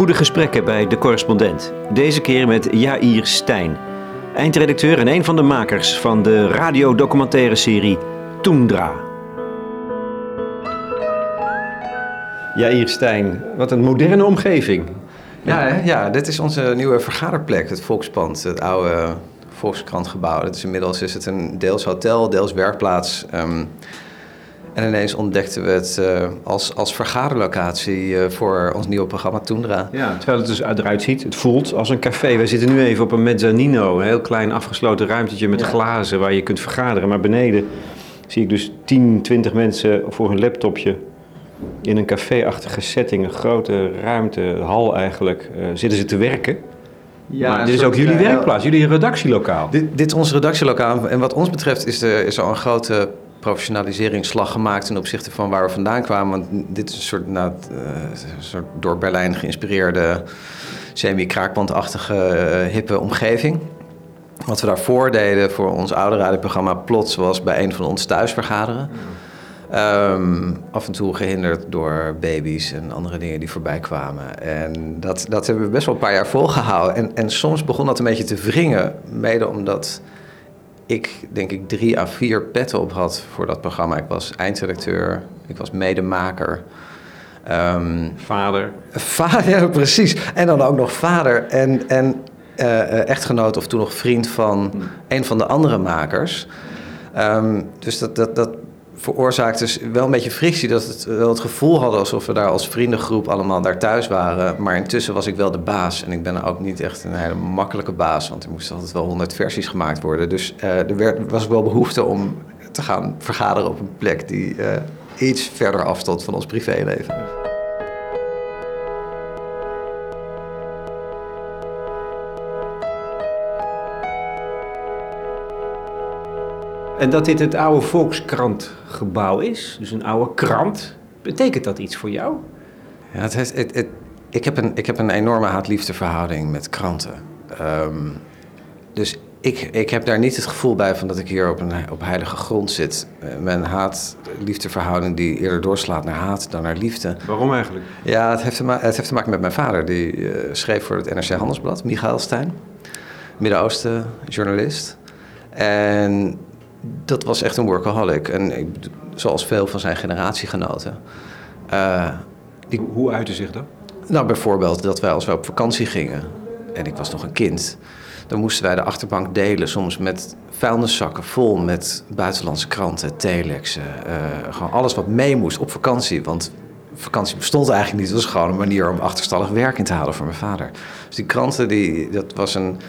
Goede gesprekken bij De Correspondent. Deze keer met Jair Stijn, eindredacteur en een van de makers van de radiodocumentaire serie Toendra. Jair Stijn, wat een moderne omgeving. Ja, hè? ja, dit is onze nieuwe vergaderplek, het Volkspand, het oude Volkskrantgebouw. Dat inmiddels is het een deels hotel, deels werkplaats. Ehm, en ineens ontdekten we het eh, als, als vergaderlocatie eh, voor ons nieuwe programma Toendra. Ja, terwijl het dus eruit ziet, het voelt als een café. Wij zitten nu even op een mezzanino, een heel klein afgesloten ruimtetje met Ja. glazen waar je kunt vergaderen. Maar beneden zie ik dus 10, 20 mensen voor een laptopje in een café-achtige setting, een grote ruimte, hal eigenlijk, eh, zitten ze te werken. Ja, maar dit is ook jullie werkplaats, jullie redactielokaal. Dit, dit is ons redactielokaal. En wat ons betreft is er, is er al een grote professionaliseringsslag gemaakt ten opzichte van waar we vandaan kwamen. Want dit is een soort, nou, eh, een soort door Berlijn geïnspireerde, semi-kraakbandachtige, eh, hippe omgeving. Wat we daarvoor deden voor ons oude radioprogramma Plots was bij een van ons thuis vergaderen. Ehm, af en toe gehinderd door baby's en andere dingen die voorbij kwamen. En dat, dat hebben we best wel een paar jaar volgehouden. En, en soms begon dat een beetje te wringen. Mede omdat ik, denk ik, drie à vier petten op had voor dat programma. Ik was eindredacteur, ik was medemaker. Ehm, Vader. Vader, ja, precies. En dan ook nog vader en, en eh, eh, echtgenoot of toen nog vriend van een van de andere makers. Ehm, dus dat, dat, dat veroorzaakte dus wel een beetje frictie. Dat het wel het gevoel hadden alsof we daar als vriendengroep allemaal daar thuis waren. Maar intussen was ik wel de baas. En ik ben ook niet echt een hele makkelijke baas. Want er moesten altijd wel honderd versies gemaakt worden. Dus eh, er werd, was wel behoefte om te gaan vergaderen op een plek die eh, iets verder afstond van ons privéleven. En dat dit het oude Volkskrantgebouw is, dus een oude krant, betekent dat iets voor jou? Ja, het heeft, het, het- ik, heb een, ik heb een enorme haat-liefde verhouding met kranten. Ehm, dus ik, ik heb daar niet het gevoel bij van dat ik hier op, een, op heilige grond zit. Eh, mijn haat-liefde verhouding die eerder doorslaat naar haat dan naar liefde. Waarom eigenlijk? Ja, het heeft te, ma- het heeft te maken met mijn vader. Die eh, schreef voor het NRC Handelsblad, Michael Stijn. Midden-Oosten journalist. En dat was echt een workaholic. En ik, zoals veel van zijn generatiegenoten. Die Hoe uitte zich dat? nou, bijvoorbeeld dat wij als we op vakantie gingen, en ik was nog een kind, dan moesten wij de achterbank delen, soms met vuilniszakken vol met buitenlandse kranten, telexen, eh, gewoon alles wat mee moest op vakantie. Want vakantie bestond eigenlijk niet, het was gewoon een manier om achterstallig werk in te halen voor mijn vader. Dus die kranten, die, dat was een...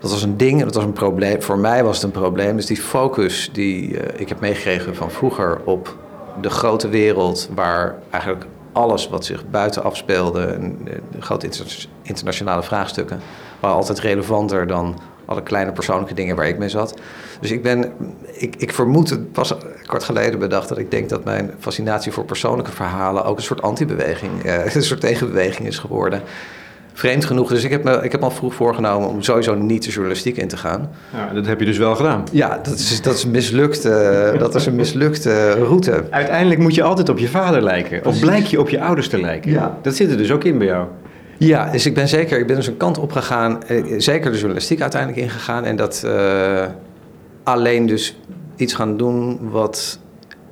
Dat was een ding, dat was een probleem. Voor mij was het een probleem. Dus die focus die eh, ik heb meegekregen van vroeger op de grote wereld, waar eigenlijk alles wat zich buiten afspeelde, en de, de grote inter- internationale vraagstukken, waren altijd relevanter dan alle kleine persoonlijke dingen waar ik mee zat. Dus ik ben, ik, ik vermoed het pas kort geleden bedacht dat ik denk dat mijn fascinatie voor persoonlijke verhalen ook een soort antibeweging, eh, een soort tegenbeweging is geworden. Vreemd genoeg, dus ik heb, me, ik heb al vroeg voorgenomen om sowieso niet de journalistiek in te gaan. Ja, dat heb je dus wel gedaan. Ja, dat is, dat is, een, mislukte, dat is een mislukte route. Uiteindelijk moet je altijd op je vader lijken. Of blijk je op je ouders te lijken. Ja. Dat zit er dus ook in bij jou. Ja, dus ik ben zeker, ik ben dus een kant op gegaan, eh, zeker de journalistiek uiteindelijk ingegaan. En dat eh, alleen dus iets gaan doen wat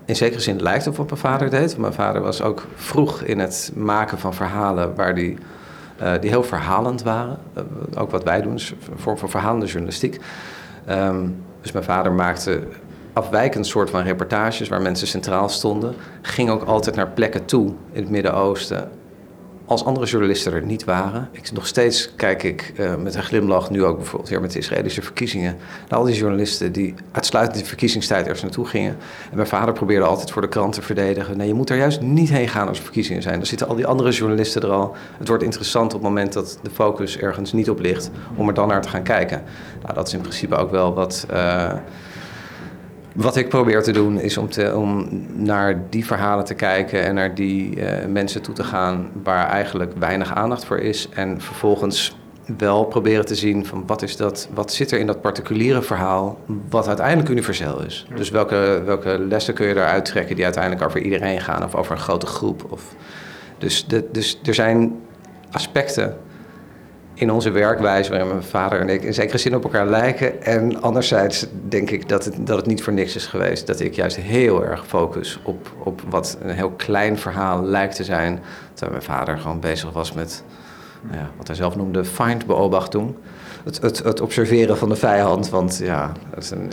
in zekere zin lijkt op wat mijn vader deed. Mijn vader was ook vroeg in het maken van verhalen waar die, eh, die heel verhalend waren. Eh, ook wat wij doen, is een vorm van verhalende journalistiek. Ehm, dus mijn vader maakte afwijkend soort van reportages waar mensen centraal stonden. Ging ook altijd naar plekken toe in het Midden-Oosten als andere journalisten er niet waren. Ik, nog steeds kijk ik eh, met een glimlach, nu ook bijvoorbeeld weer met de Israëlische verkiezingen, naar al die journalisten die uitsluitend in verkiezingstijd ergens naartoe gingen. En mijn vader probeerde altijd voor de krant te verdedigen. Nee, je moet er juist niet heen gaan als er verkiezingen zijn. Dan zitten al die andere journalisten er al. Het wordt interessant op het moment dat de focus ergens niet op ligt, om er dan naar te gaan kijken. Nou, dat is in principe ook wel wat. eh, wat ik probeer te doen is om, te, om naar die verhalen te kijken en naar die eh, mensen toe te gaan waar eigenlijk weinig aandacht voor is. En vervolgens wel proberen te zien van wat, is dat, wat zit er in dat particuliere verhaal wat uiteindelijk universeel is. Dus welke, welke lessen kun je eruit trekken die uiteindelijk over iedereen gaan of over een grote groep. Of, dus, de, dus er zijn aspecten in onze werkwijze, waarin mijn vader en ik in zekere zin op elkaar lijken. En anderzijds denk ik dat het, dat het niet voor niks is geweest. Dat ik juist heel erg focus op, op wat een heel klein verhaal lijkt te zijn. Terwijl mijn vader gewoon bezig was met nou ja, wat hij zelf noemde Feindbeobachtung. Het, het, het observeren van de vijand. Want ja,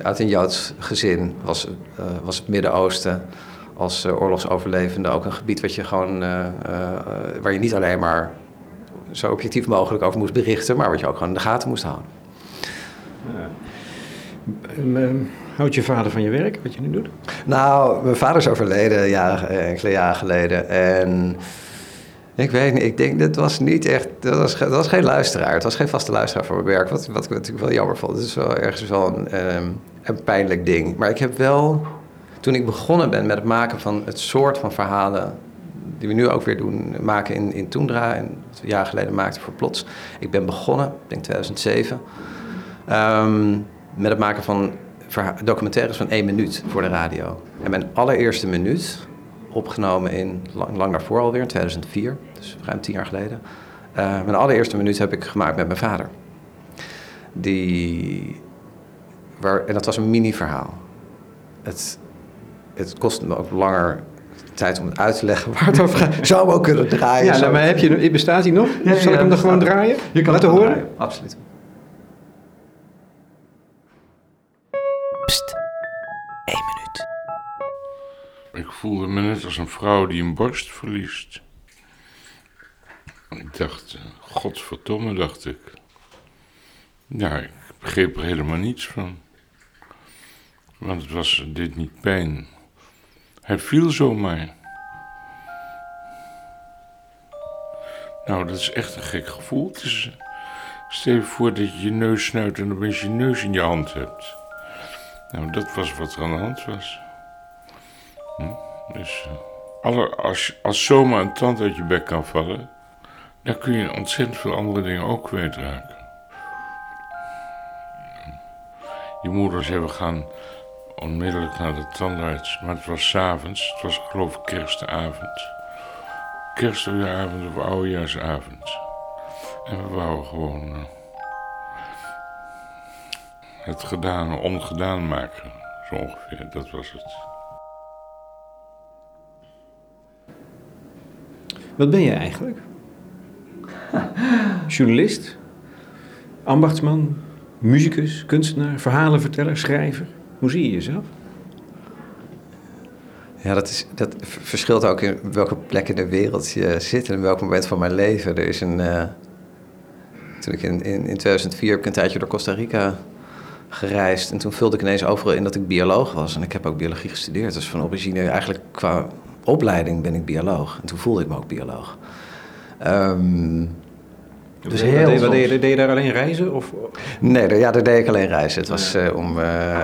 uit een Joods gezin was, uh, was het Midden-Oosten als uh, oorlogsoverlevende ook een gebied wat je gewoon, uh, waar je niet alleen maar zo objectief mogelijk over moest berichten, maar wat je ook gewoon in de gaten moest houden. Ja. Ehm, houdt je vader van je werk, wat je nu doet? Nou, mijn vader is overleden ja, enkele jaren geleden. En ik weet niet, ik denk dat was niet echt, dat was, dat was geen luisteraar. Het was geen vaste luisteraar voor mijn werk, wat, wat ik natuurlijk wel jammer vond. Het is wel ergens wel een, ehm, een pijnlijk ding. Maar ik heb wel, toen ik begonnen ben met het maken van het soort van verhalen die we nu ook weer doen, maken in, in Toendra. En wat jaar geleden maakten voor Plots. Ik ben begonnen, ik denk 2007, um, met het maken van documentaires van één minuut voor de radio. En mijn allereerste minuut, opgenomen in lang, daarvoor alweer, in 2004, dus ruim tien jaar geleden. Uh, mijn allereerste minuut heb ik gemaakt met mijn vader. Die, en dat was een mini-verhaal. Het, het kostte me ook langer tijd om het uit te leggen waar het over gaat. Zou hem ook kunnen draaien. Ja, nou, maar heb je, bestaat hij nog? Ja, Zal ik hem dan gewoon draaien? Je kan Laten horen? Draaien. Absoluut. Pst. Eén minuut. Ik voelde me net als een vrouw die een borst verliest. Ik dacht, godverdomme, dacht ik. Ja, ik begreep er helemaal niets van. Want het was dit niet pijn. Hij viel zomaar. Nou, dat is echt een gek gevoel. Het is, stel je voor dat je je neus snuit en dan je neus in je hand hebt. Nou, dat was wat er aan de hand was. Hm? Dus eh, als, als zomaar een tand uit je bek kan vallen, dan kun je ontzettend veel andere dingen ook kwijtraken. Je moeder zei, we gaan onmiddellijk naar de tandarts. Maar het was s'avonds. Het was geloof ik kerstavond. Kerstavond of oudejaarsavond. En we wouden gewoon uh, het gedaan, ongedaan maken. Zo ongeveer, dat was het. Wat ben je eigenlijk? Journalist? Ambachtsman? Muzikus? Kunstenaar? Verhalenverteller? Schrijver? Hoe zie je jezelf? Ja, dat, is, dat verschilt ook in welke plek in de wereld je zit en in welk moment van mijn leven. Er is een. Uh, toen ik in, in, in 2004 heb ik een tijdje door Costa Rica gereisd. En toen vulde ik ineens overal in dat ik bioloog was. En ik heb ook biologie gestudeerd. Dus van origine, eigenlijk qua opleiding ben ik bioloog. En toen voelde ik me ook bioloog. Um, dus heel wat, deed, je, deed je daar alleen reizen? Of? Nee, ja, daar deed ik alleen reizen. Het was uh, om... Uh,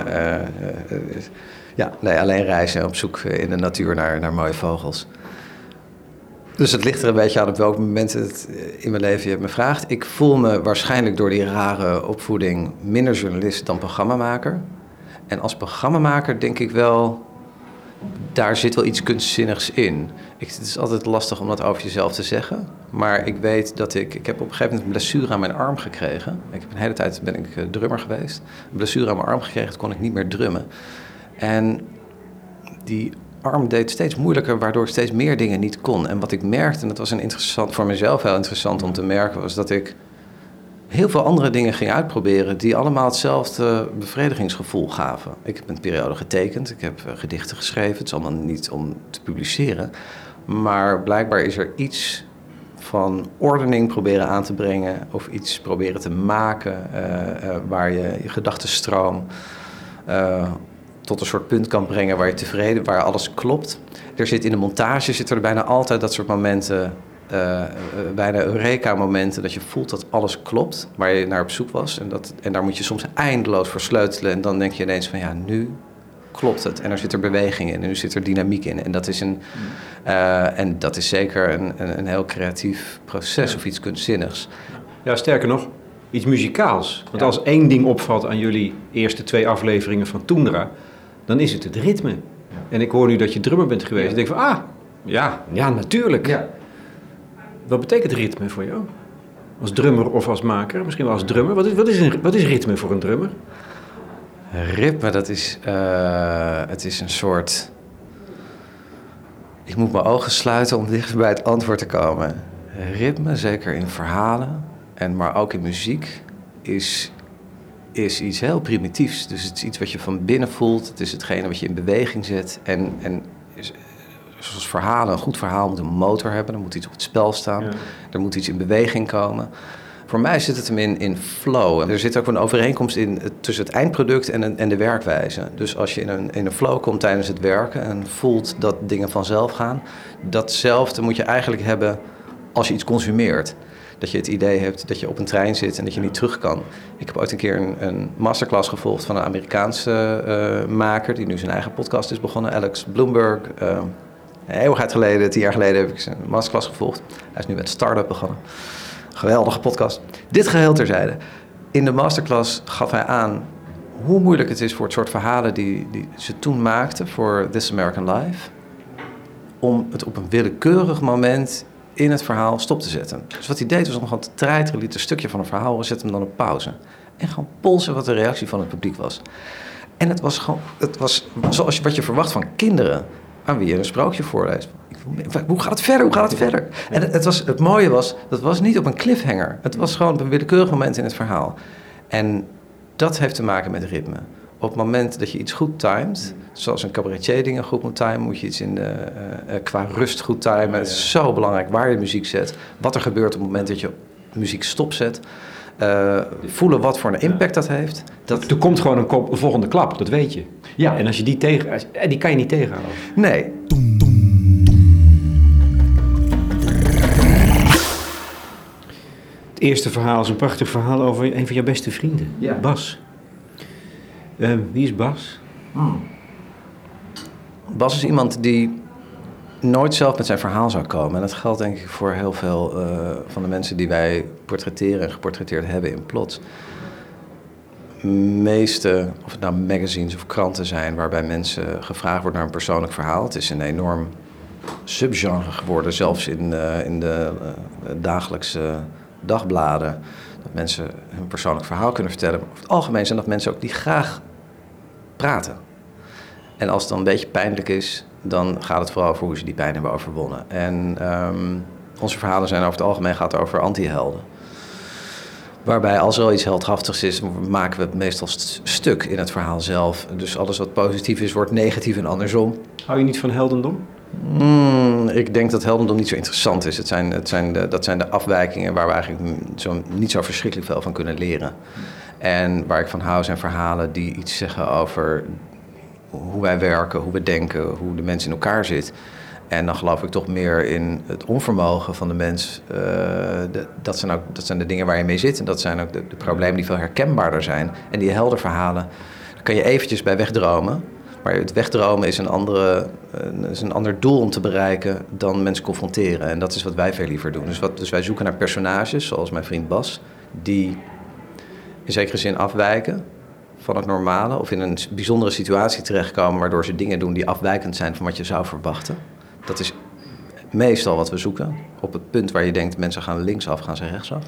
ja, nee, alleen reizen op zoek in de natuur naar, naar mooie vogels. Dus het ligt er een beetje aan op welk moment het in mijn leven je me vraagt. Ik voel me waarschijnlijk door die rare opvoeding minder journalist dan programmamaker. En als programmamaker denk ik wel daar zit wel iets kunstzinnigs in. Ik, het is altijd lastig om dat over jezelf te zeggen. Maar ik weet dat ik... Ik heb op een gegeven moment een blessure aan mijn arm gekregen. Ik heb een hele tijd ben ik eh, drummer geweest. Een blessure aan mijn arm gekregen, kon ik niet meer drummen. En die arm deed steeds moeilijker, waardoor ik steeds meer dingen niet kon. En wat ik merkte, en dat was een interessant, voor mezelf heel interessant om te merken, was dat ik heel veel andere dingen ging uitproberen die allemaal hetzelfde bevredigingsgevoel gaven. Ik heb een periode getekend, ik heb eh, gedichten geschreven. Het is allemaal niet om te publiceren. Maar blijkbaar is er iets van ordening proberen aan te brengen of iets proberen te maken uh, uh, waar je je gedachtenstroom tot een soort punt kan brengen waar je tevreden, waar alles klopt. Er zit in de montage zitten er bijna altijd dat soort momenten uh, bijna Eureka-momenten dat je voelt dat alles klopt waar je naar op zoek was. En, dat, en daar moet je soms eindeloos voor sleutelen. En dan denk je ineens van ja, nu klopt het. En er zit er beweging in en nu zit er dynamiek in. En dat is, een, uh, en dat is zeker een, een, een, heel creatief proces of iets kunstzinnigs. Ja, sterker nog, iets muzikaals. Want ja. als één ding opvalt aan jullie eerste twee afleveringen van Toendra, dan is het het ritme. En ik hoor nu dat je drummer bent geweest. Ja. Ik denk van, ah, ja, ja natuurlijk. Wat betekent ritme voor jou? Als drummer of als maker? Misschien wel als drummer. Wat is, wat is, wat is ritme voor een drummer? Ritme, dat is, uh, het is een soort... Ik moet mijn ogen sluiten om dichter bij het antwoord te komen. Ritme, zeker in verhalen, en maar ook in muziek, is, is iets heel primitiefs. Dus het is iets wat je van binnen voelt. Het is hetgene wat je in beweging zet. En, en zoals verhalen, een goed verhaal moet een motor hebben. Er moet iets op het spel staan. Er moet iets in beweging komen. Voor mij zit het hem in, in flow. En er zit ook een overeenkomst in tussen het eindproduct en, en de werkwijze. Dus als je in een, in een flow komt tijdens het werken en voelt dat dingen vanzelf gaan, datzelfde moet je eigenlijk hebben als je iets consumeert. Dat je het idee hebt dat je op een trein zit en dat je niet terug kan. Ik heb ooit een keer een, een masterclass gevolgd van een Amerikaanse uh, maker die nu zijn eigen podcast is begonnen, Alex Bloomberg. Uh, een eeuwigheid geleden, tien jaar geleden, heb ik zijn masterclass gevolgd. Hij is nu met Startup begonnen. Geweldige podcast. Dit geheel terzijde. In de masterclass gaf hij aan hoe moeilijk het is voor het soort verhalen die, die ze toen maakten voor This American Life. Om het op een willekeurig moment in het verhaal stop te zetten. Dus wat hij deed was om gewoon te treiteren, liet een stukje van een verhaal en zette hem dan op pauze. En gewoon polsen wat de reactie van het publiek was. En het was gewoon, het was zoals wat je verwacht van kinderen aan wie je een sprookje voorleest. Hoe gaat het verder? Hoe gaat het verder? En het, was, het mooie was, dat was niet op een cliffhanger. Het was gewoon op een willekeurig moment in het verhaal. En dat heeft te maken met ritme. Op het moment dat je iets goed timed, zoals een cabaretier dingen goed moet timen, moet je iets in de, uh, qua rust goed timen. Het is zo belangrijk waar je muziek zet, wat er gebeurt op het moment dat je muziek stopzet. Uh, voelen wat voor een impact dat heeft. Dat... Er komt gewoon een, volgende klap, dat weet je. Ja. En als je die tegen, die kan je niet tegenhouden. Nee. Het eerste verhaal is een prachtig verhaal over een van jouw beste vrienden, ja. Bas. Uh, wie is Bas? Hmm. Bas is iemand die nooit zelf met zijn verhaal zou komen. En dat geldt denk ik voor heel veel uh, van de mensen die wij portretteren en geportretteerd hebben in plots. meeste, of het nou magazines of kranten zijn, waarbij mensen gevraagd wordt naar een persoonlijk verhaal. Het is een enorm subgenre geworden, zelfs in, uh, in de uh, dagelijkse dagbladen. Dat mensen hun persoonlijk verhaal kunnen vertellen. Over het algemeen zijn dat mensen ook die graag praten. En als het dan een beetje pijnlijk is, dan gaat het vooral over hoe ze die pijn hebben overwonnen. En um, onze verhalen zijn over het algemeen gaat over anti-helden. Waarbij als er al iets heldhaftigs is, maken we het meestal stuk in het verhaal zelf. Dus alles wat positief is, wordt negatief en andersom. Hou je niet van heldendom? Mm, ik denk dat heldendom niet zo interessant is. Het zijn, het zijn de, dat zijn de afwijkingen waar we eigenlijk zo, niet zo verschrikkelijk veel van kunnen leren. En waar ik van hou zijn verhalen die iets zeggen over hoe wij werken, hoe we denken, hoe de mens in elkaar zit. En dan geloof ik toch meer in het onvermogen van de mens. De, dat, zijn ook, dat zijn de dingen waar je mee zit. En dat zijn ook de, problemen die veel herkenbaarder zijn. En die helder verhalen, daar kan je eventjes bij wegdromen. Maar het wegdromen is een, andere, uh, is een ander doel om te bereiken dan mensen confronteren. En dat is wat wij veel liever doen. Dus, wat, dus wij zoeken naar personages, zoals mijn vriend Bas, die in zekere zin afwijken van het normale of in een bijzondere situatie terechtkomen waardoor ze dingen doen die afwijkend zijn van wat je zou verwachten. Dat is meestal wat we zoeken. Op het punt waar je denkt mensen gaan linksaf, gaan ze rechtsaf.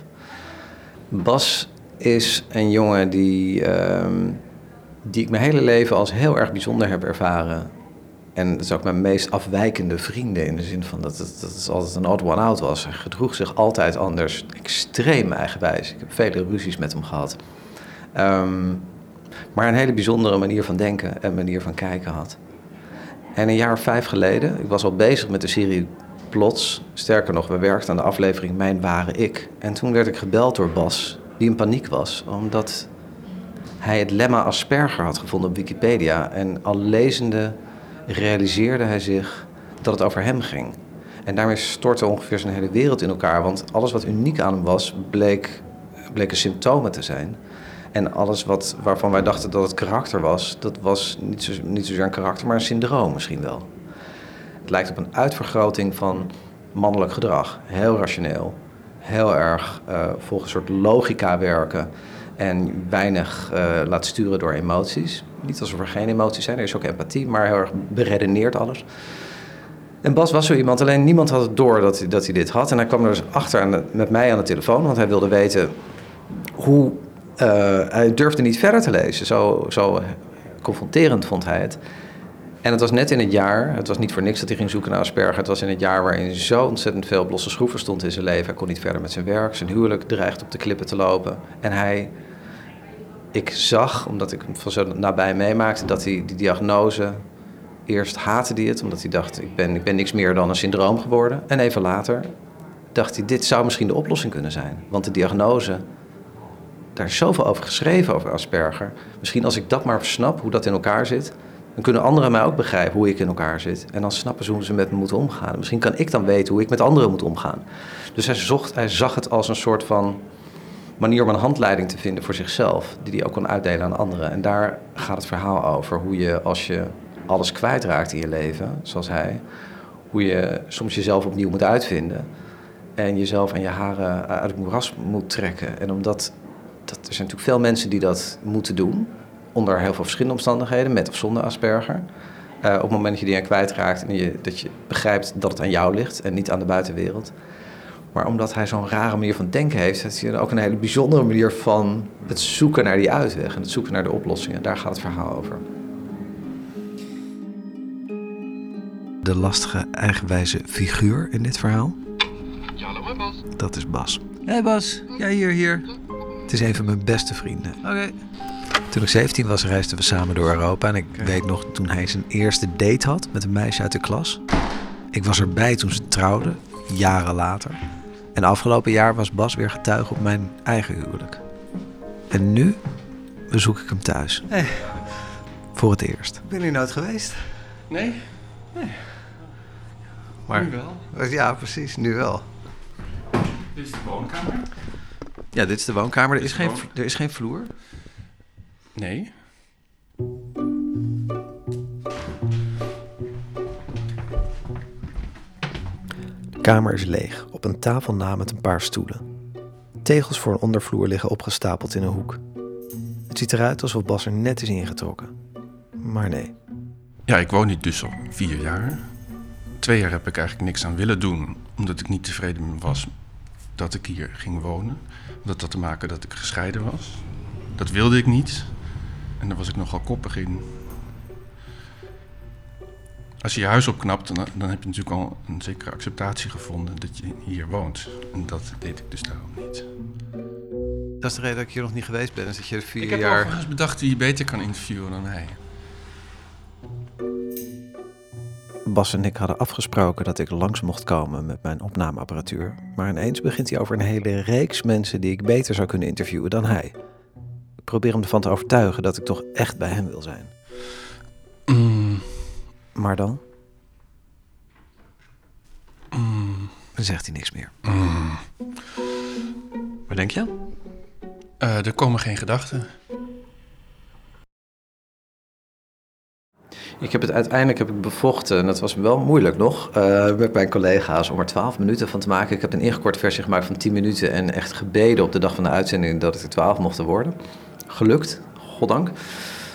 Bas is een jongen die, uh, die ik mijn hele leven als heel erg bijzonder heb ervaren. En dat is ook mijn meest afwijkende vrienden in de zin van dat het, dat het altijd een odd one out was. Hij gedroeg zich altijd anders, extreem eigenwijs. Ik heb vele ruzies met hem gehad. Um, maar een hele bijzondere manier van denken en manier van kijken had. En een jaar of vijf geleden, ik was al bezig met de serie Plots. Sterker nog, we werkten aan de aflevering Mijn Ware Ik. En toen werd ik gebeld door Bas, die in paniek was, omdat hij het lemma Asperger had gevonden op Wikipedia. En al lezende realiseerde hij zich dat het over hem ging. En daarmee stortte ongeveer zijn hele wereld in elkaar, want alles wat uniek aan hem was, bleek, bleken symptomen te zijn. En alles wat, waarvan wij dachten dat het karakter was, dat was niet, zo, niet zozeer een karakter, maar een syndroom misschien wel. Het lijkt op een uitvergroting van mannelijk gedrag. Heel rationeel, heel erg uh, volgens een soort logica werken en weinig uh, laat sturen door emoties. Niet alsof er geen emoties zijn, er is ook empathie, maar heel erg beredeneerd alles. En Bas was zo iemand, alleen niemand had het door dat hij, dat hij dit had. En hij kwam er dus achter met mij aan de telefoon, want hij wilde weten hoe. Eh, hij durfde niet verder te lezen. Zo, zo confronterend vond hij het. En het was net in het jaar, het was niet voor niks dat hij ging zoeken naar Asperger. Het was in het jaar waarin zo ontzettend veel losse schroeven stond in zijn leven. Hij kon niet verder met zijn werk, zijn huwelijk dreigde op de klippen te lopen. En hij, ik zag, omdat ik hem van zo nabij meemaakte, dat hij die diagnose Eerst haatte hij het, omdat hij dacht, ik ben, ik ben niks meer dan een syndroom geworden. En even later dacht hij, dit zou misschien de oplossing kunnen zijn. Want de diagnose, daar is zoveel over geschreven, over Asperger. Misschien als ik dat maar snap, hoe dat in elkaar zit... dan kunnen anderen mij ook begrijpen hoe ik in elkaar zit. En dan snappen ze hoe ze met me moeten omgaan. Misschien kan ik dan weten hoe ik met anderen moet omgaan. Dus hij, zocht, hij zag het als een soort van manier om een handleiding te vinden voor zichzelf... die hij ook kon uitdelen aan anderen. En daar gaat het verhaal over, hoe je als je alles kwijtraakt in je leven, zoals hij, hoe je soms jezelf opnieuw moet uitvinden en jezelf en je haren uit het moeras moet trekken. En omdat dat, er zijn natuurlijk veel mensen die dat moeten doen, onder heel veel verschillende omstandigheden, met of zonder Asperger. Uh, op het moment dat je die aan kwijtraakt en je, dat je begrijpt dat het aan jou ligt en niet aan de buitenwereld. Maar omdat hij zo'n rare manier van denken heeft, heeft hij ook een hele bijzondere manier van het zoeken naar die uitweg en het zoeken naar de oplossingen. Daar gaat het verhaal over. de lastige, eigenwijze figuur in dit verhaal? Ja, hallo Bas. Dat is Bas. Hé hey Bas, jij hier, hier. Het is een van mijn beste vrienden. Oké. Toen ik 17 was, reisden we samen door Europa. En ik weet nog toen hij zijn eerste date had met een meisje uit de klas. Ik was erbij toen ze trouwden, jaren later. En afgelopen jaar was Bas weer getuige op mijn eigen huwelijk. En nu bezoek ik hem thuis. Hey. Voor het eerst. Ben je nooit geweest? Nee. Nee. Maar, nu wel. Ja, precies, nu wel. Dit is de woonkamer. Ja, dit is de woonkamer. Er is, geen, er is geen vloer. Nee. De kamer is leeg, op een tafel na met een paar stoelen. Tegels voor een ondervloer liggen opgestapeld in een hoek. Het ziet eruit alsof Bas er net is ingetrokken. Maar nee. Ja, ik woon hier dus al vier jaar. Twee jaar heb ik eigenlijk niks aan willen doen, omdat ik niet tevreden was dat ik hier ging wonen. Dat had te maken dat ik gescheiden was. Dat wilde ik niet. En daar was ik nogal koppig in. Als je je huis opknapt, dan, dan heb je natuurlijk al een zekere acceptatie gevonden dat je hier woont. En dat deed ik dus daarom niet. Dat is de reden dat ik hier nog niet geweest ben. Is dat je er vier Ik heb jaar... overigens bedacht wie je beter kan interviewen dan hij. Bas en ik hadden afgesproken dat ik langs mocht komen met mijn opnameapparatuur. Maar ineens begint hij over een hele reeks mensen die ik beter zou kunnen interviewen dan hij. Ik probeer hem ervan te overtuigen dat ik toch echt bij hem wil zijn. Mm, Maar dan? mm, Dan zegt hij niks meer. mm. Wat denk je? Eh, er komen geen gedachten. Ik heb het uiteindelijk heb ik bevochten, en dat was wel moeilijk nog, uh, met mijn collega's om er 12 minuten van te maken. Ik heb een ingekort versie gemaakt van 10 minuten en echt gebeden op de dag van de uitzending dat het er 12 mochten worden. Gelukt, goddank.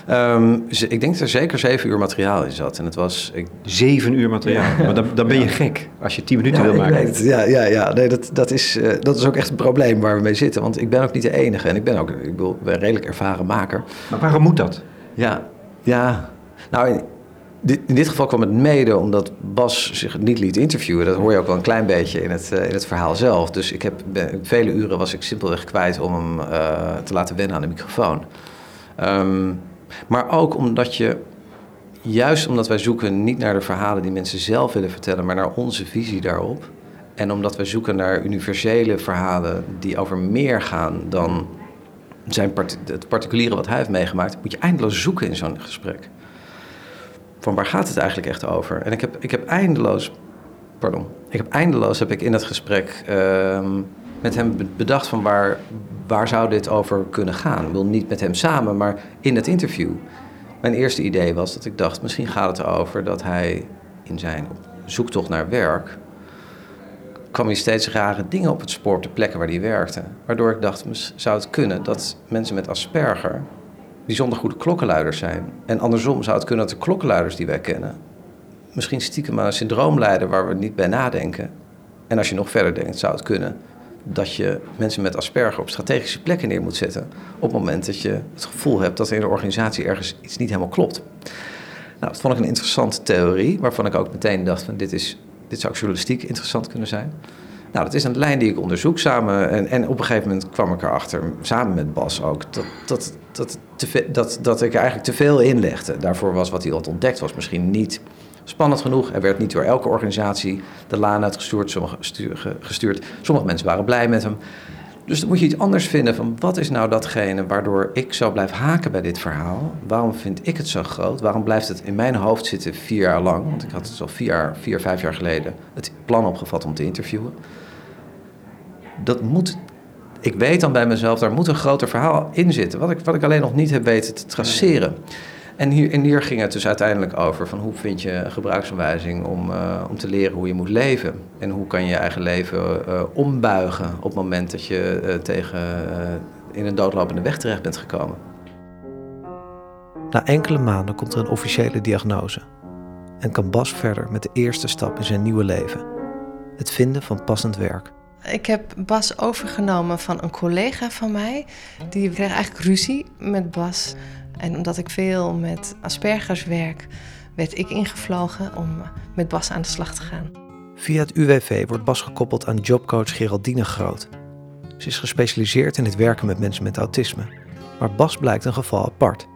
Um, ik denk dat er zeker zeven uur materiaal in zat. En het was... Ik... Zeven uur materiaal? Maar dan, dan ben je gek als je tien minuten ja, wil maken. Ja, ja, ja. Nee, dat, dat, is, uh, dat is ook echt een probleem waar we mee zitten. Want ik ben ook niet de enige. En ik ben ook ik bedoel, een redelijk ervaren maker. Maar waarom moet dat? Ja, ja. Nou, in dit, geval kwam het mede omdat Bas zich niet liet interviewen. Dat hoor je ook wel een klein beetje in het, uh, in het verhaal zelf. Dus ik heb, vele uren was ik simpelweg kwijt om hem uh, te laten wennen aan de microfoon. Um, maar ook omdat je, juist omdat wij zoeken niet naar de verhalen die mensen zelf willen vertellen, maar naar onze visie daarop. En omdat wij zoeken naar universele verhalen die over meer gaan dan zijn het particuliere wat hij heeft meegemaakt, moet je eindeloos zoeken in zo'n gesprek. Van waar gaat het eigenlijk echt over? En ik heb, ik heb eindeloos, pardon, ik heb eindeloos heb ik in dat gesprek uh, met hem bedacht van waar, waar zou dit over kunnen gaan? Ik wil niet met hem samen, maar in het interview. Mijn eerste idee was dat ik dacht, misschien gaat het erover dat hij in zijn zoektocht naar werk kwam hij steeds rare dingen op het spoor op de plekken waar hij werkte. Waardoor ik dacht, zou het kunnen dat mensen met Asperger bijzonder goede klokkenluiders zijn. En andersom zou het kunnen dat de klokkenluiders die wij kennen misschien stiekem aan een syndroom leiden waar we niet bij nadenken. En als je nog verder denkt, zou het kunnen dat je mensen met Asperger op strategische plekken neer moet zetten. op het moment dat je het gevoel hebt dat er in de organisatie ergens iets niet helemaal klopt. Nou, dat vond ik een interessante theorie, waarvan ik ook meteen dacht: van dit, is, dit zou journalistiek interessant kunnen zijn. Nou, dat is een lijn die ik onderzoek samen. En, en op een gegeven moment kwam ik erachter, samen met Bas ook, dat, dat, dat, te, dat, dat ik eigenlijk te veel inlegde. Daarvoor was wat hij had ontdekt, was misschien niet spannend genoeg. Er werd niet door elke organisatie de laan uitgestuurd. Sommige, gestuurd. Sommige mensen waren blij met hem. Dus dan moet je iets anders vinden van wat is nou datgene waardoor ik zo blijf haken bij dit verhaal? Waarom vind ik het zo groot? Waarom blijft het in mijn hoofd zitten vier jaar lang? Want ik had het al vier, jaar, vier vijf jaar geleden het plan opgevat om te interviewen. Dat moet, ik weet dan bij mezelf, daar moet een groter verhaal in zitten. Wat ik, wat ik alleen nog niet heb weten te traceren. En hier, en hier ging het dus uiteindelijk over van hoe vind je een gebruiksaanwijzing om, uh, om te leren hoe je moet leven. En hoe kan je je eigen leven uh, ombuigen op het moment dat je uh, tegen in een doodlopende weg terecht bent gekomen. Na enkele maanden komt er een officiële diagnose. En kan Bas verder met de eerste stap in zijn nieuwe leven. Het vinden van passend werk. Ik heb Bas overgenomen van een collega van mij. Die kreeg eigenlijk ruzie met Bas. En omdat ik veel met Aspergers werk, werd ik ingevlogen om met Bas aan de slag te gaan. Via het UWV wordt Bas gekoppeld aan jobcoach Geraldine Groot. Ze is gespecialiseerd in het werken met mensen met autisme. Maar Bas blijkt een geval apart.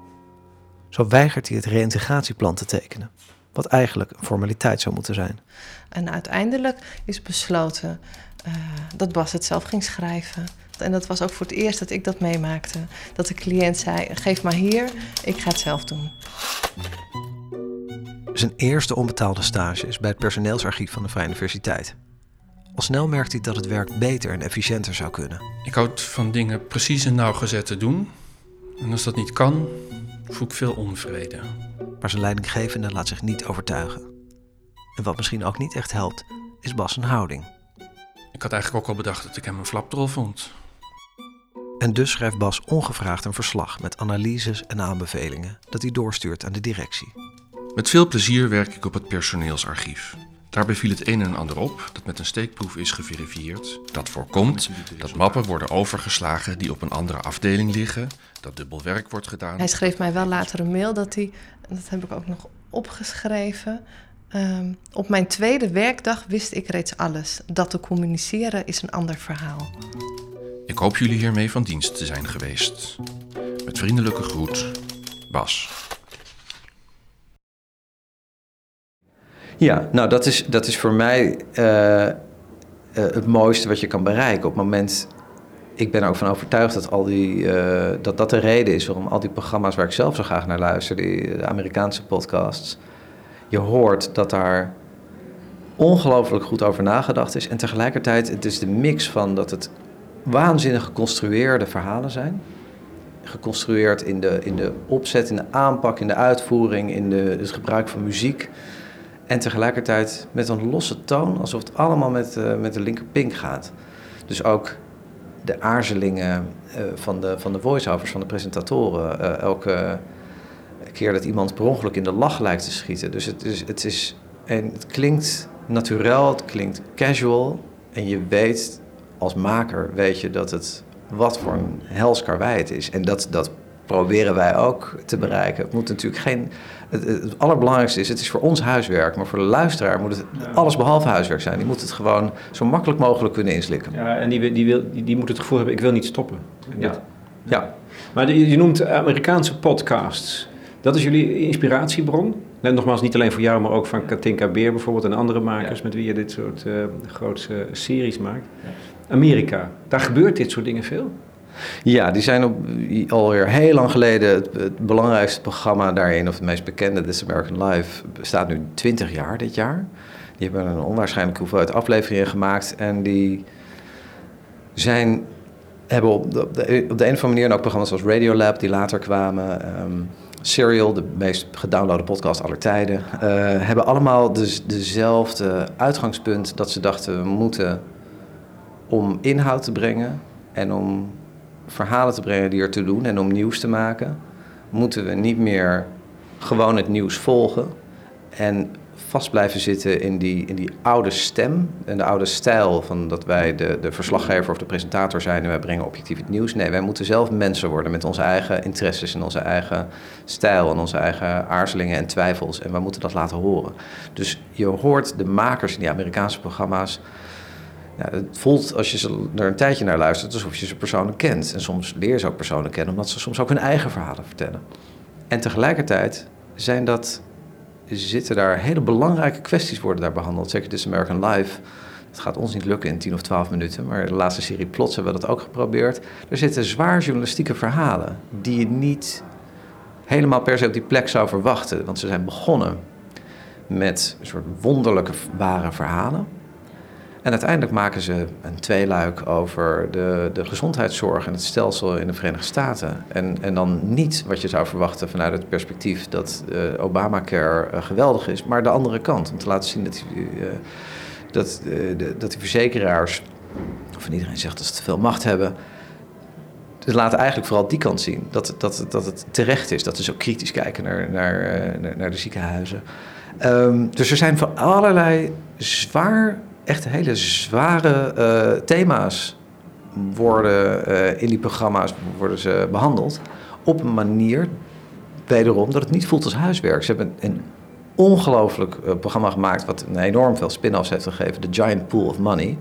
Zo weigert hij het reïntegratieplan te tekenen, wat eigenlijk een formaliteit zou moeten zijn. En uiteindelijk is besloten uh, dat Bas het zelf ging schrijven. En dat was ook voor het eerst dat ik dat meemaakte. Dat de cliënt zei: geef maar hier, ik ga het zelf doen. Zijn eerste onbetaalde stage is bij het personeelsarchief van de Vrije Universiteit. Al snel merkt hij dat het werk beter en efficiënter zou kunnen. Ik houd van dingen precies en nauwgezet te doen. En als dat niet kan, voel ik veel onvrede. Maar zijn leidinggevende laat zich niet overtuigen. En wat misschien ook niet echt helpt, is Bas' een houding. Ik had eigenlijk ook al bedacht dat ik hem een flapdrol vond. En dus schrijft Bas ongevraagd een verslag met analyses en aanbevelingen dat hij doorstuurt aan de directie. Met veel plezier werk ik op het personeelsarchief. Daarbij viel het een en ander op dat met een steekproef is geverifieerd. Dat voorkomt dat mappen worden overgeslagen die op een andere afdeling liggen, dat dubbel werk wordt gedaan. Hij schreef mij wel later een mail dat hij, dat heb ik ook nog opgeschreven, um, op mijn tweede werkdag wist ik reeds alles. Dat te communiceren is een ander verhaal. Ik hoop jullie hiermee van dienst te zijn geweest. Met vriendelijke groet, Bas. Ja, nou dat is, dat is voor mij uh, uh, het mooiste wat je kan bereiken. Op het moment, ik ben er ook van overtuigd dat, al die, uh, dat dat de reden is waarom al die programma's waar ik zelf zo graag naar luister, die de Amerikaanse podcasts, je hoort dat daar ongelooflijk goed over nagedacht is. En tegelijkertijd, het is de mix van dat het waanzinnig geconstrueerde verhalen zijn. Geconstrueerd in de, in de opzet, in de aanpak, in de uitvoering, in de, het gebruik van muziek. En tegelijkertijd met een losse toon, alsof het allemaal met, uh, met de linkerpink gaat. Dus ook de aarzelingen uh, van de, van de voiceovers, van de presentatoren. Uh, elke keer dat iemand per ongeluk in de lach lijkt te schieten. Dus het is, het is en het klinkt natuurlijk, het klinkt casual. En je weet als maker weet je dat het wat voor een hels het is. En dat, dat proberen wij ook te bereiken. Het moet natuurlijk geen. Het, het, allerbelangrijkste is, het is voor ons huiswerk, maar voor de luisteraar moet het alles behalve huiswerk zijn. Die moet het gewoon zo makkelijk mogelijk kunnen inslikken. Ja, en die, die, wil, die, die moet het gevoel hebben: ik wil niet stoppen. Ja. ja. Maar je noemt Amerikaanse podcasts. Dat is jullie inspiratiebron? En nogmaals, niet alleen voor jou, maar ook van Katinka Beer bijvoorbeeld en andere makers met wie je dit soort uh, grootse series maakt. Amerika, daar gebeurt dit soort dingen veel? Ja, die zijn op, alweer heel lang geleden het, belangrijkste programma daarin, of het meest bekende, This American Life, bestaat nu 20 jaar dit jaar. Die hebben een onwaarschijnlijke hoeveelheid afleveringen gemaakt en die zijn, hebben op de, op de, op de een of andere manier, en ook programma's zoals Radiolab die later kwamen, um, Serial, de meest gedownloade podcast aller tijden, uh, hebben allemaal dezelfde uitgangspunt dat ze dachten we moeten om inhoud te brengen en om verhalen te brengen die er te doen en om nieuws te maken, moeten we niet meer gewoon het nieuws volgen en vast blijven zitten in die, in die oude stem en de oude stijl van dat wij de, de verslaggever of de presentator zijn en wij brengen objectief het nieuws. Nee, wij moeten zelf mensen worden met onze eigen interesses en onze eigen stijl en onze eigen aarzelingen en twijfels. En we moeten dat laten horen. Dus je hoort de makers in die Amerikaanse programma's. Het voelt als je ze er een tijdje naar luistert alsof je ze persoonlijk kent. En soms leer ze ook persoonlijk kennen, omdat ze soms ook hun eigen verhalen vertellen. En tegelijkertijd zijn dat zitten daar hele belangrijke kwesties worden daar behandeld. Zeker This American Life. Het gaat ons niet lukken in 10 of 12 minuten, maar de laatste serie Plots hebben we dat ook geprobeerd. Er zitten zwaar journalistieke verhalen die je niet helemaal per se op die plek zou verwachten. Want ze zijn begonnen met een soort wonderlijke ware verhalen. En uiteindelijk maken ze een tweeluik over de, de gezondheidszorg en het stelsel in de Verenigde Staten. En, en dan niet wat je zou verwachten vanuit het perspectief dat uh, Obamacare uh, geweldig is, maar de andere kant. Om te laten zien dat, uh, dat, de, dat die verzekeraars, of iedereen zegt dat ze te veel macht hebben. Dus laten eigenlijk vooral die kant zien. Dat, dat, dat het terecht is dat ze zo kritisch kijken naar, naar, naar de ziekenhuizen. Um, dus er zijn van allerlei zwaar echt hele zware uh, thema's worden uh, in die programma's worden ze behandeld. Op een manier, wederom, dat het niet voelt als huiswerk. Ze hebben een, ongelooflijk uh, programma gemaakt... wat een enorm veel spin-offs heeft gegeven. The Giant Pool of Money.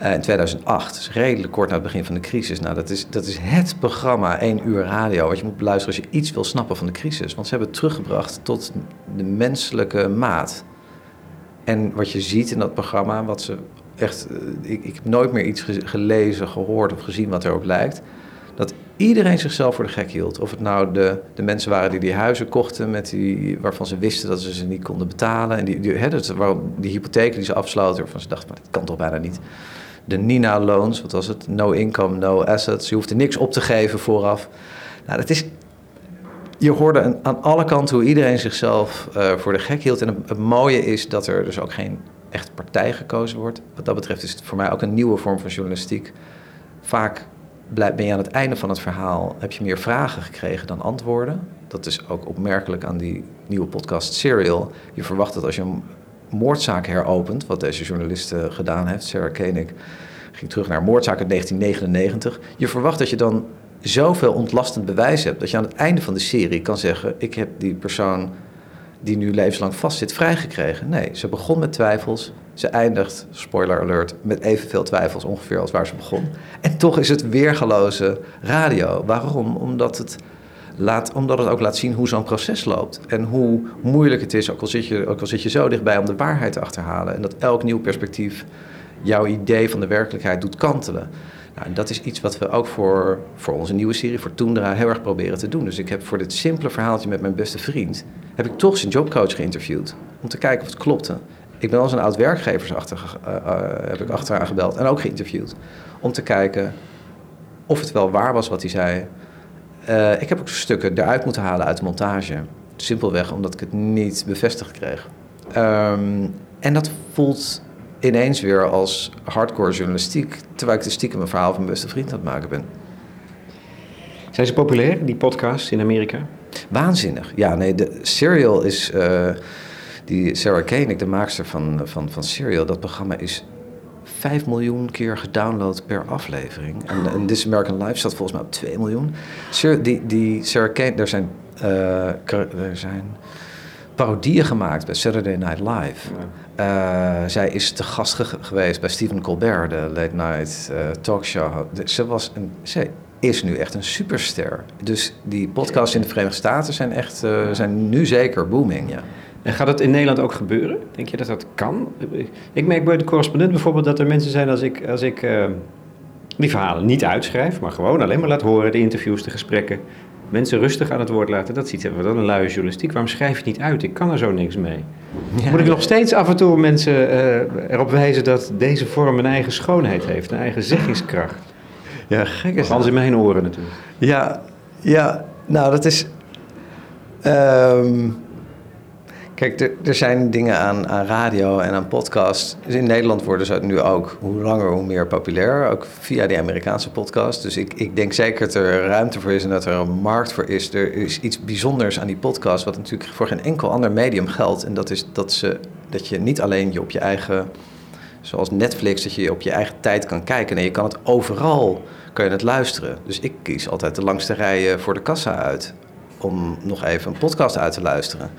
in 2008, dus redelijk kort na het begin van de crisis. Nou, dat is, dat is het programma, één uur radio... wat je moet beluisteren als je iets wil snappen van de crisis. Want ze hebben het teruggebracht tot de menselijke maat... En wat je ziet in dat programma, wat ze echt. Ik, ik heb nooit meer iets gelezen, gehoord of gezien wat erop lijkt. Dat iedereen zichzelf voor de gek hield. Of het nou de, de mensen waren die die huizen kochten, met die, waarvan ze wisten dat ze ze niet konden betalen. En die, die, hè, dat, die hypotheken die ze afsloten, waarvan ze dachten, maar dat kan toch bijna niet. De Nina-loans, wat was het? No income, no assets. Je hoeft er niks op te geven vooraf. Nou, dat is je hoorde aan alle kanten hoe iedereen zichzelf uh, voor de gek hield. En het, mooie is dat er dus ook geen echt partij gekozen wordt. Wat dat betreft is het voor mij ook een nieuwe vorm van journalistiek. Vaak ben je aan het einde van het verhaal, heb je meer vragen gekregen dan antwoorden. Dat is ook opmerkelijk aan die nieuwe podcast Serial. Je verwacht dat als je een moordzaak heropent, wat deze journalist uh, gedaan heeft, Sarah Koenig, ging terug naar moordzaak uit 1999. Je verwacht dat je dan zoveel ontlastend bewijs hebt dat je aan het einde van de serie kan zeggen: Ik heb die persoon die nu levenslang vastzit vrijgekregen. Nee, ze begon met twijfels. Ze eindigt, spoiler alert, met evenveel twijfels ongeveer als waar ze begon. En toch is het weergeloze radio. Waarom? Omdat het, laat, omdat het ook laat zien hoe zo'n proces loopt. En hoe moeilijk het is, ook al, zit je, ook al zit je zo dichtbij om de waarheid te achterhalen. En dat elk nieuw perspectief jouw idee van de werkelijkheid doet kantelen. Nou, en dat is iets wat we ook voor, voor onze nieuwe serie, voor Toendra, heel erg proberen te doen. Dus ik heb voor dit simpele verhaaltje met mijn beste vriend, heb ik toch zijn jobcoach geïnterviewd. Om te kijken of het klopte. Ik ben als een oud werkgeversachtig, uh, uh, heb ik achteraan gebeld en ook geïnterviewd. Om te kijken of het wel waar was wat hij zei. Uh, ik heb ook stukken eruit moeten halen uit de montage. Simpelweg omdat ik het niet bevestigd kreeg. Um, en dat voelt ineens weer als hardcore journalistiek, terwijl ik de stiekem een verhaal van mijn beste vriend aan het maken ben. Zijn ze populair, die podcasts in Amerika? Waanzinnig. Ja, nee, de Serial is. Uh, die Sarah Koenig, de maakster van, van, van Serial, dat programma is 5 miljoen keer gedownload per aflevering. En, en This American Life staat volgens mij op 2 miljoen. Die, die Sarah Koenig, er zijn, uh, er zijn parodieën gemaakt bij Saturday Night Live. Uh, zij is te gast ge geweest bij Stephen Colbert, de late night uh, talkshow. Ze, was een, ze is nu echt een superster. Dus die podcasts in de Verenigde Staten zijn, echt, uh, zijn nu zeker booming. Ja. En gaat het in Nederland ook gebeuren? Denk je dat dat kan? Ik merk bij de correspondent bijvoorbeeld dat er mensen zijn als ik, als ik die verhalen niet uitschrijf, maar gewoon alleen maar laat horen, de interviews, de gesprekken mensen rustig aan het woord laten. Dat ziet we dan een luie journalistiek. Waarom schrijf je het niet uit? Ik kan er zo niks mee. Moet ik nog steeds af en toe mensen uh, erop wijzen dat deze vorm een eigen schoonheid heeft, een eigen zeggingskracht? Ja, gek is Alles in mijn oren natuurlijk. Ja, ja nou dat is. Um, Kijk, er, zijn dingen aan, aan radio en aan podcast. Dus in Nederland worden ze nu ook hoe langer hoe meer populair. Ook via die Amerikaanse podcast. Dus ik, ik denk zeker dat er ruimte voor is en dat er een markt voor is. Er is iets bijzonders aan die podcast, wat natuurlijk voor geen enkel ander medium geldt. En dat is dat, ze, dat je niet alleen je op je eigen, zoals Netflix, dat je op je eigen tijd kan kijken. Nee, je kan het overal kan je het luisteren. Dus ik kies altijd de langste rijen voor de kassa uit. Om nog even een podcast uit te luisteren.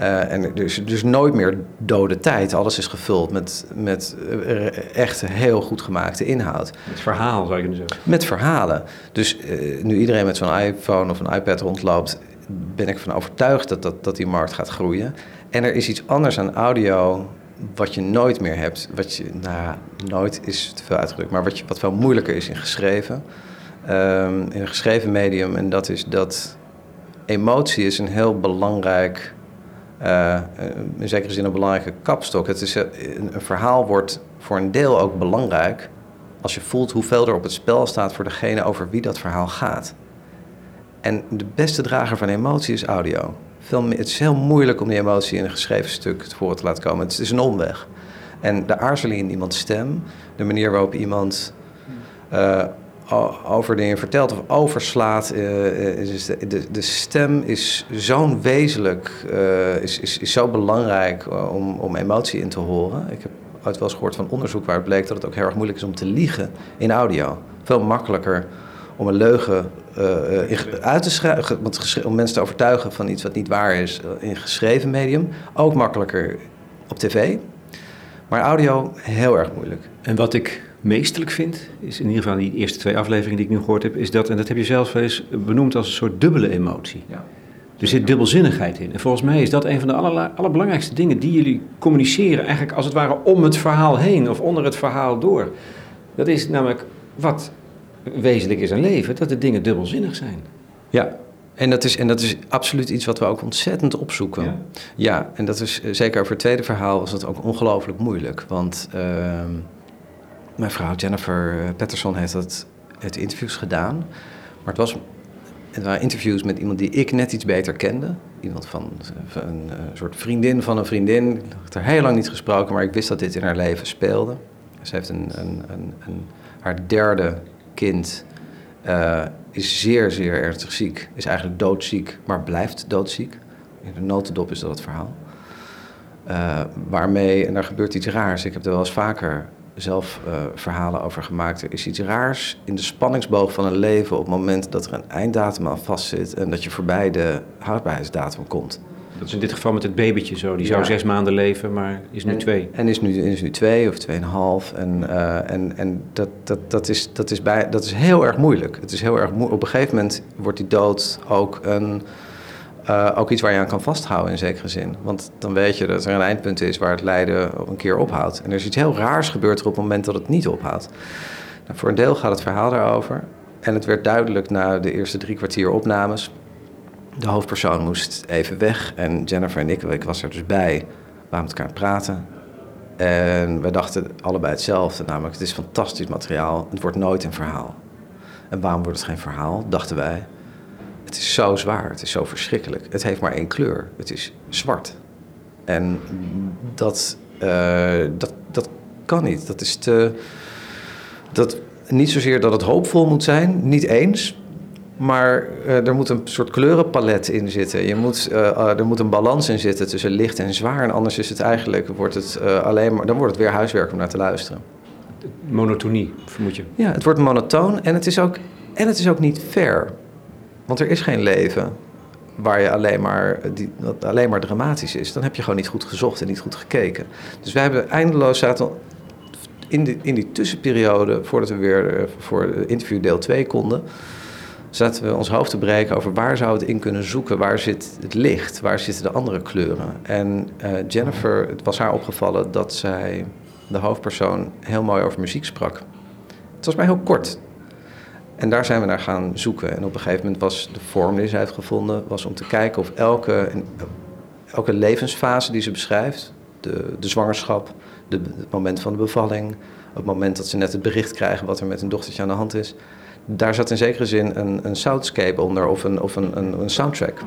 Uh, en dus, dus nooit meer dode tijd. Alles is gevuld met, met uh, echt heel goed gemaakte inhoud. Met verhaal zou je kunnen zeggen. Met verhalen. Dus uh, nu iedereen met zo'n iPhone of een iPad rondloopt, ben ik van overtuigd dat, dat, dat die markt gaat groeien. En er is iets anders aan audio wat je nooit meer hebt. Wat je, nou, nooit is te veel uitgedrukt, maar wat, je, wat veel moeilijker is in geschreven. Um, in een geschreven medium. En dat is dat emotie is een heel belangrijk uh, in zekere zin een belangrijke kapstok. Het is, een, een verhaal wordt voor een deel ook belangrijk als je voelt hoeveel er op het spel staat voor degene over wie dat verhaal gaat. En de beste drager van emotie is audio. Veel, het is heel moeilijk om die emotie in een geschreven stuk te voren te laten komen. Het is een omweg. En de aarzeling in iemands stem, de manier waarop iemand uh, over dingen vertelt of overslaat. Uh, is de, de, stem is zo'n wezenlijk, uh, is, is, is zo belangrijk om, om emotie in te horen. Ik heb ooit wel eens gehoord van onderzoek waar het bleek dat het ook heel erg moeilijk is om te liegen in audio. Veel makkelijker om een leugen uit te schrijven, om mensen te overtuigen van iets wat niet waar is in geschreven medium. Ook makkelijker op tv. Maar audio heel erg moeilijk. En wat ik meestelijk vind, is in ieder geval die eerste twee afleveringen die ik nu gehoord heb, is dat, en dat heb je zelf wel eens benoemd als een soort dubbele emotie. Ja. Er zit dubbelzinnigheid in. En volgens mij is dat een van de aller, allerbelangrijkste dingen die jullie communiceren, eigenlijk als het ware om het verhaal heen of onder het verhaal door. Dat is namelijk wat wezenlijk is aan leven, dat de dingen dubbelzinnig zijn. Ja, en dat, is, en dat is absoluut iets wat we ook ontzettend opzoeken. Ja, ja en dat is zeker voor het tweede verhaal was dat ook ongelooflijk moeilijk. Want uh, mijn vrouw Jennifer eh, Patterson heeft dat, het interviews gedaan. Maar het, was, het waren interviews met iemand die ik net iets beter kende. Iemand van, van een, soort vriendin van een vriendin. Ik had er heel lang niet gesproken, maar ik wist dat dit in haar leven speelde. Ze heeft een, een, een, haar derde kind uh, is zeer, zeer ernstig ziek. Is eigenlijk doodziek, maar blijft doodziek. In de notendop is dat het verhaal. Waarmee, en daar gebeurt iets raars. Ik heb er wel eens vaker zelf uh, verhalen over gemaakt. Er is iets raars in de spanningsboog van een leven op het moment dat er een einddatum aan vastzit en dat je voorbij de houdbaarheidsdatum komt. Dat is in dit geval met het babytje zo. Die zou zes maanden leven, maar is nu en, twee. En is nu, is nu twee of tweeënhalf. En, uh, en, en dat, dat, dat, is, dat, is bij, dat is heel erg moeilijk. Het is heel erg moe Op een gegeven moment wordt die dood ook, een, uh, ook iets waar je aan kan vasthouden in zekere zin. Want dan weet je dat er een eindpunt is waar het lijden een keer ophoudt. En er is iets heel raars gebeurd er op het moment dat het niet ophoudt. Nou, voor een deel gaat het verhaal daarover. En het werd duidelijk na de eerste drie kwartier opnames de hoofdpersoon moest even weg en Jennifer en ik, ik was er dus bij, waren met elkaar praten. En we dachten allebei hetzelfde, namelijk het is fantastisch materiaal, het wordt nooit een verhaal. En waarom wordt het geen verhaal, dachten wij. Het is zo zwaar, het is zo verschrikkelijk. Het heeft maar één kleur, het is zwart. En dat, uh, dat, dat kan niet, dat is te... Dat, niet zozeer dat het hoopvol moet zijn, niet eens, maar uh, er moet een soort kleurenpalet in zitten. Je moet, uh, uh, er moet een balans in zitten tussen licht en zwaar. En anders is het eigenlijk, wordt het, alleen maar, dan wordt het weer huiswerk om naar te luisteren. Monotonie, vermoed je? Ja, het wordt monotoon en het is ook, en het is ook niet fair. Want er is geen leven waar je alleen maar, die, dat alleen maar dramatisch is. Dan heb je gewoon niet goed gezocht en niet goed gekeken. Dus wij hebben eindeloos zaten in, de, in die tussenperiode, voordat we weer voor interview deel 2 konden zaten we ons hoofd te breken over waar zou het in kunnen zoeken, waar zit het licht, waar zitten de andere kleuren. En uh, Jennifer, het was haar opgevallen dat zij, de hoofdpersoon, heel mooi over muziek sprak. Het was maar heel kort. En daar zijn we naar gaan zoeken. En op een gegeven moment was de vorm die ze heeft gevonden, was om te kijken of elke, elke levensfase die ze beschrijft, de, de zwangerschap, de, het moment van de bevalling, het moment dat ze net het bericht krijgen wat er met hun dochtertje aan de hand is, daar zat in zekere zin een, een soundscape onder of een, of een, een, soundtrack.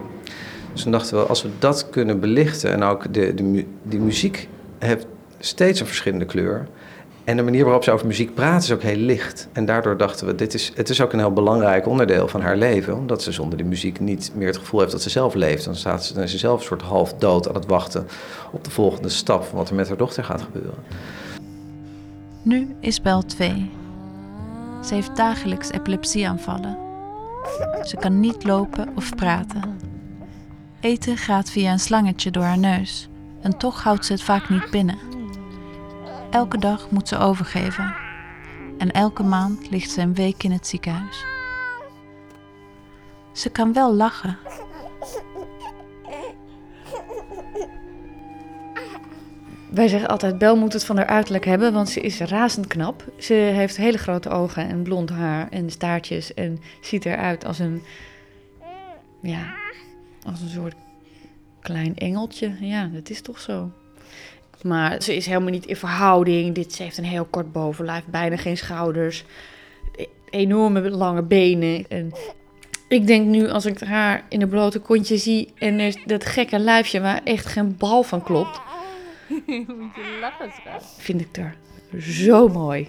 Dus toen dachten we, als we dat kunnen belichten en ook de, de, die muziek heeft steeds een verschillende kleur. En de manier waarop ze over muziek praat is ook heel licht. En daardoor dachten we, dit is, het is ook een heel belangrijk onderdeel van haar leven. Omdat ze zonder die muziek niet meer het gevoel heeft dat ze zelf leeft. Dan, staat ze, dan ze zelf een soort half dood aan het wachten op de volgende stap van wat er met haar dochter gaat gebeuren. Nu is Bel 2. Ze heeft dagelijks epilepsieaanvallen. Ze kan niet lopen of praten. Eten gaat via een slangetje door haar neus en toch houdt ze het vaak niet binnen. Elke dag moet ze overgeven en elke maand ligt ze een week in het ziekenhuis. Ze kan wel lachen. Wij zeggen altijd, Bel moet het van haar uiterlijk hebben, want ze is razend knap. Ze heeft hele grote ogen en blond haar en staartjes en ziet eruit als een, ja, als een soort klein engeltje. Ja, dat is toch zo. Maar ze is helemaal niet in verhouding. Dit, ze heeft een heel kort bovenlijf, bijna geen schouders. E- Enorme lange benen. En ik denk nu, als ik haar in een blote kontje zie... en er is dat gekke lijfje waar echt geen bal van klopt... Moet je lachen, vind ik haar zo mooi.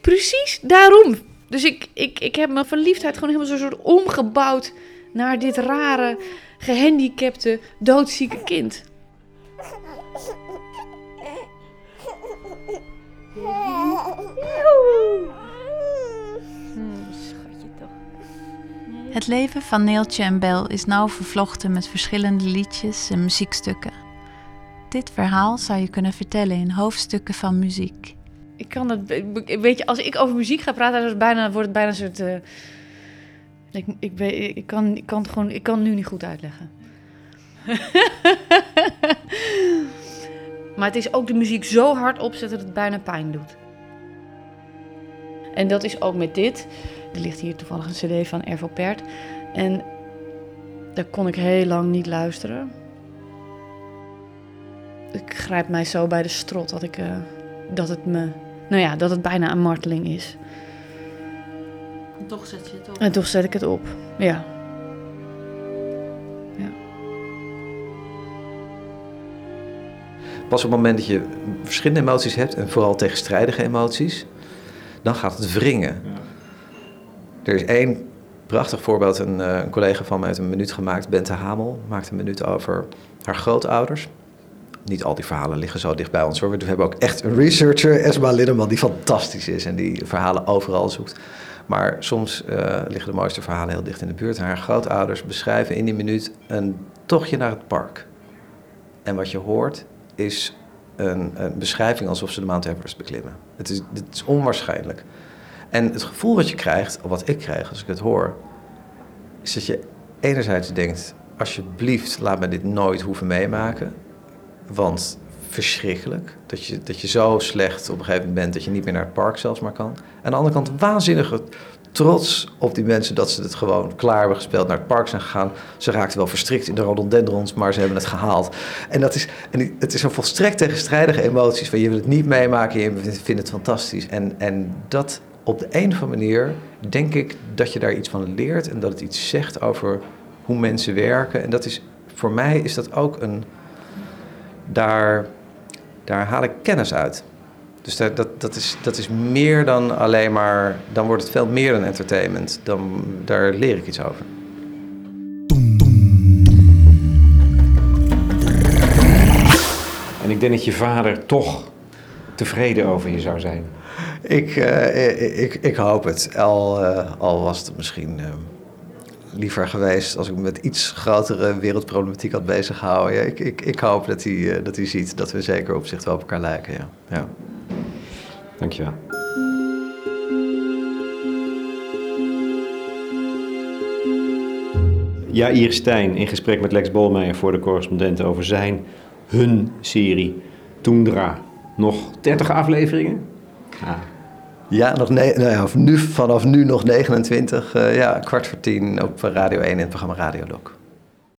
Precies, daarom. Dus ik, ik, ik heb mijn verliefdheid gewoon helemaal zo'n soort omgebouwd... naar dit rare, gehandicapte, doodzieke kind. Het leven van Neeltje en Bel is nauw vervlochten met verschillende liedjes en muziekstukken. Dit verhaal zou je kunnen vertellen in hoofdstukken van muziek. Ik kan dat, weet je, als ik over muziek ga praten, het bijna, wordt het bijna een soort. eh, ik, ik, kan, ik, kan het gewoon, ik kan het nu niet goed uitleggen. maar het is ook de muziek zo hard opzetten dat het bijna pijn doet. En dat is ook met dit. Er ligt hier toevallig een CD van Ervo Pert. En daar kon ik heel lang niet luisteren. Ik grijp mij zo bij de strot dat, ik, eh, dat het me. Nou ja, dat het bijna een marteling is. Toch zet je het op. En toch zet ik het op. Ja. Pas op het moment dat je verschillende emoties hebt, en vooral tegenstrijdige emoties, dan gaat het wringen. Er is één prachtig voorbeeld. Een, eh, een collega van mij heeft een minuut gemaakt, Bente Hamel, maakt een minuut over haar grootouders. Niet al die verhalen liggen zo dicht bij ons hoor. We hebben ook echt een researcher, Esma Linneman, die fantastisch is en die verhalen overal zoekt. Maar soms eh, liggen de mooiste verhalen heel dicht in de buurt. Haar grootouders beschrijven in die minuut een tochtje naar het park. En wat je hoort is een, een beschrijving alsof ze de Mount Everest beklimmen. Het is, het is onwaarschijnlijk. En het gevoel wat je krijgt, of wat ik krijg als ik het hoor, is dat je enerzijds denkt: alsjeblieft, laat me dit nooit hoeven meemaken. Want verschrikkelijk dat je, dat je zo slecht op een gegeven moment bent dat je niet meer naar het park zelfs maar kan. Aan de andere kant waanzinnige trots op die mensen dat ze het gewoon klaar hebben gespeeld, naar het park zijn gegaan. Ze raakten wel verstrikt in de rhododendrons, maar ze hebben het gehaald. En, dat is, en het is een volstrekt tegenstrijdige emoties. Van je wil het niet meemaken, je vindt het fantastisch. En, en dat op de een of andere manier denk ik dat je daar iets van leert en dat het iets zegt over hoe mensen werken. En dat is, voor mij is dat ook een, daar, daar haal ik kennis uit. Dus dat, dat, dat, is, dat is meer dan alleen maar, dan wordt het veel meer dan entertainment. Dan, daar leer ik iets over. En ik denk dat je vader toch tevreden over je zou zijn. Ik, eh, ik, ik hoop het. Al, eh, al was het misschien eh, liever geweest als ik me met iets grotere wereldproblematiek had bezig gehouden. Ja, ik, ik, ik hoop dat hij, eh, dat hij ziet dat we zeker op zich wel op elkaar lijken. Ja. Ja. Dankjewel. Jair Stijn in gesprek met Lex Bolmeijer voor de correspondenten over zijn, hun serie Toendra. Nog 30 afleveringen? Ja, Ja, nog ne- nou ja, nu, vanaf nu nog 29, eh, ja, kwart voor tien op Radio 1 in het programma Radio Doc.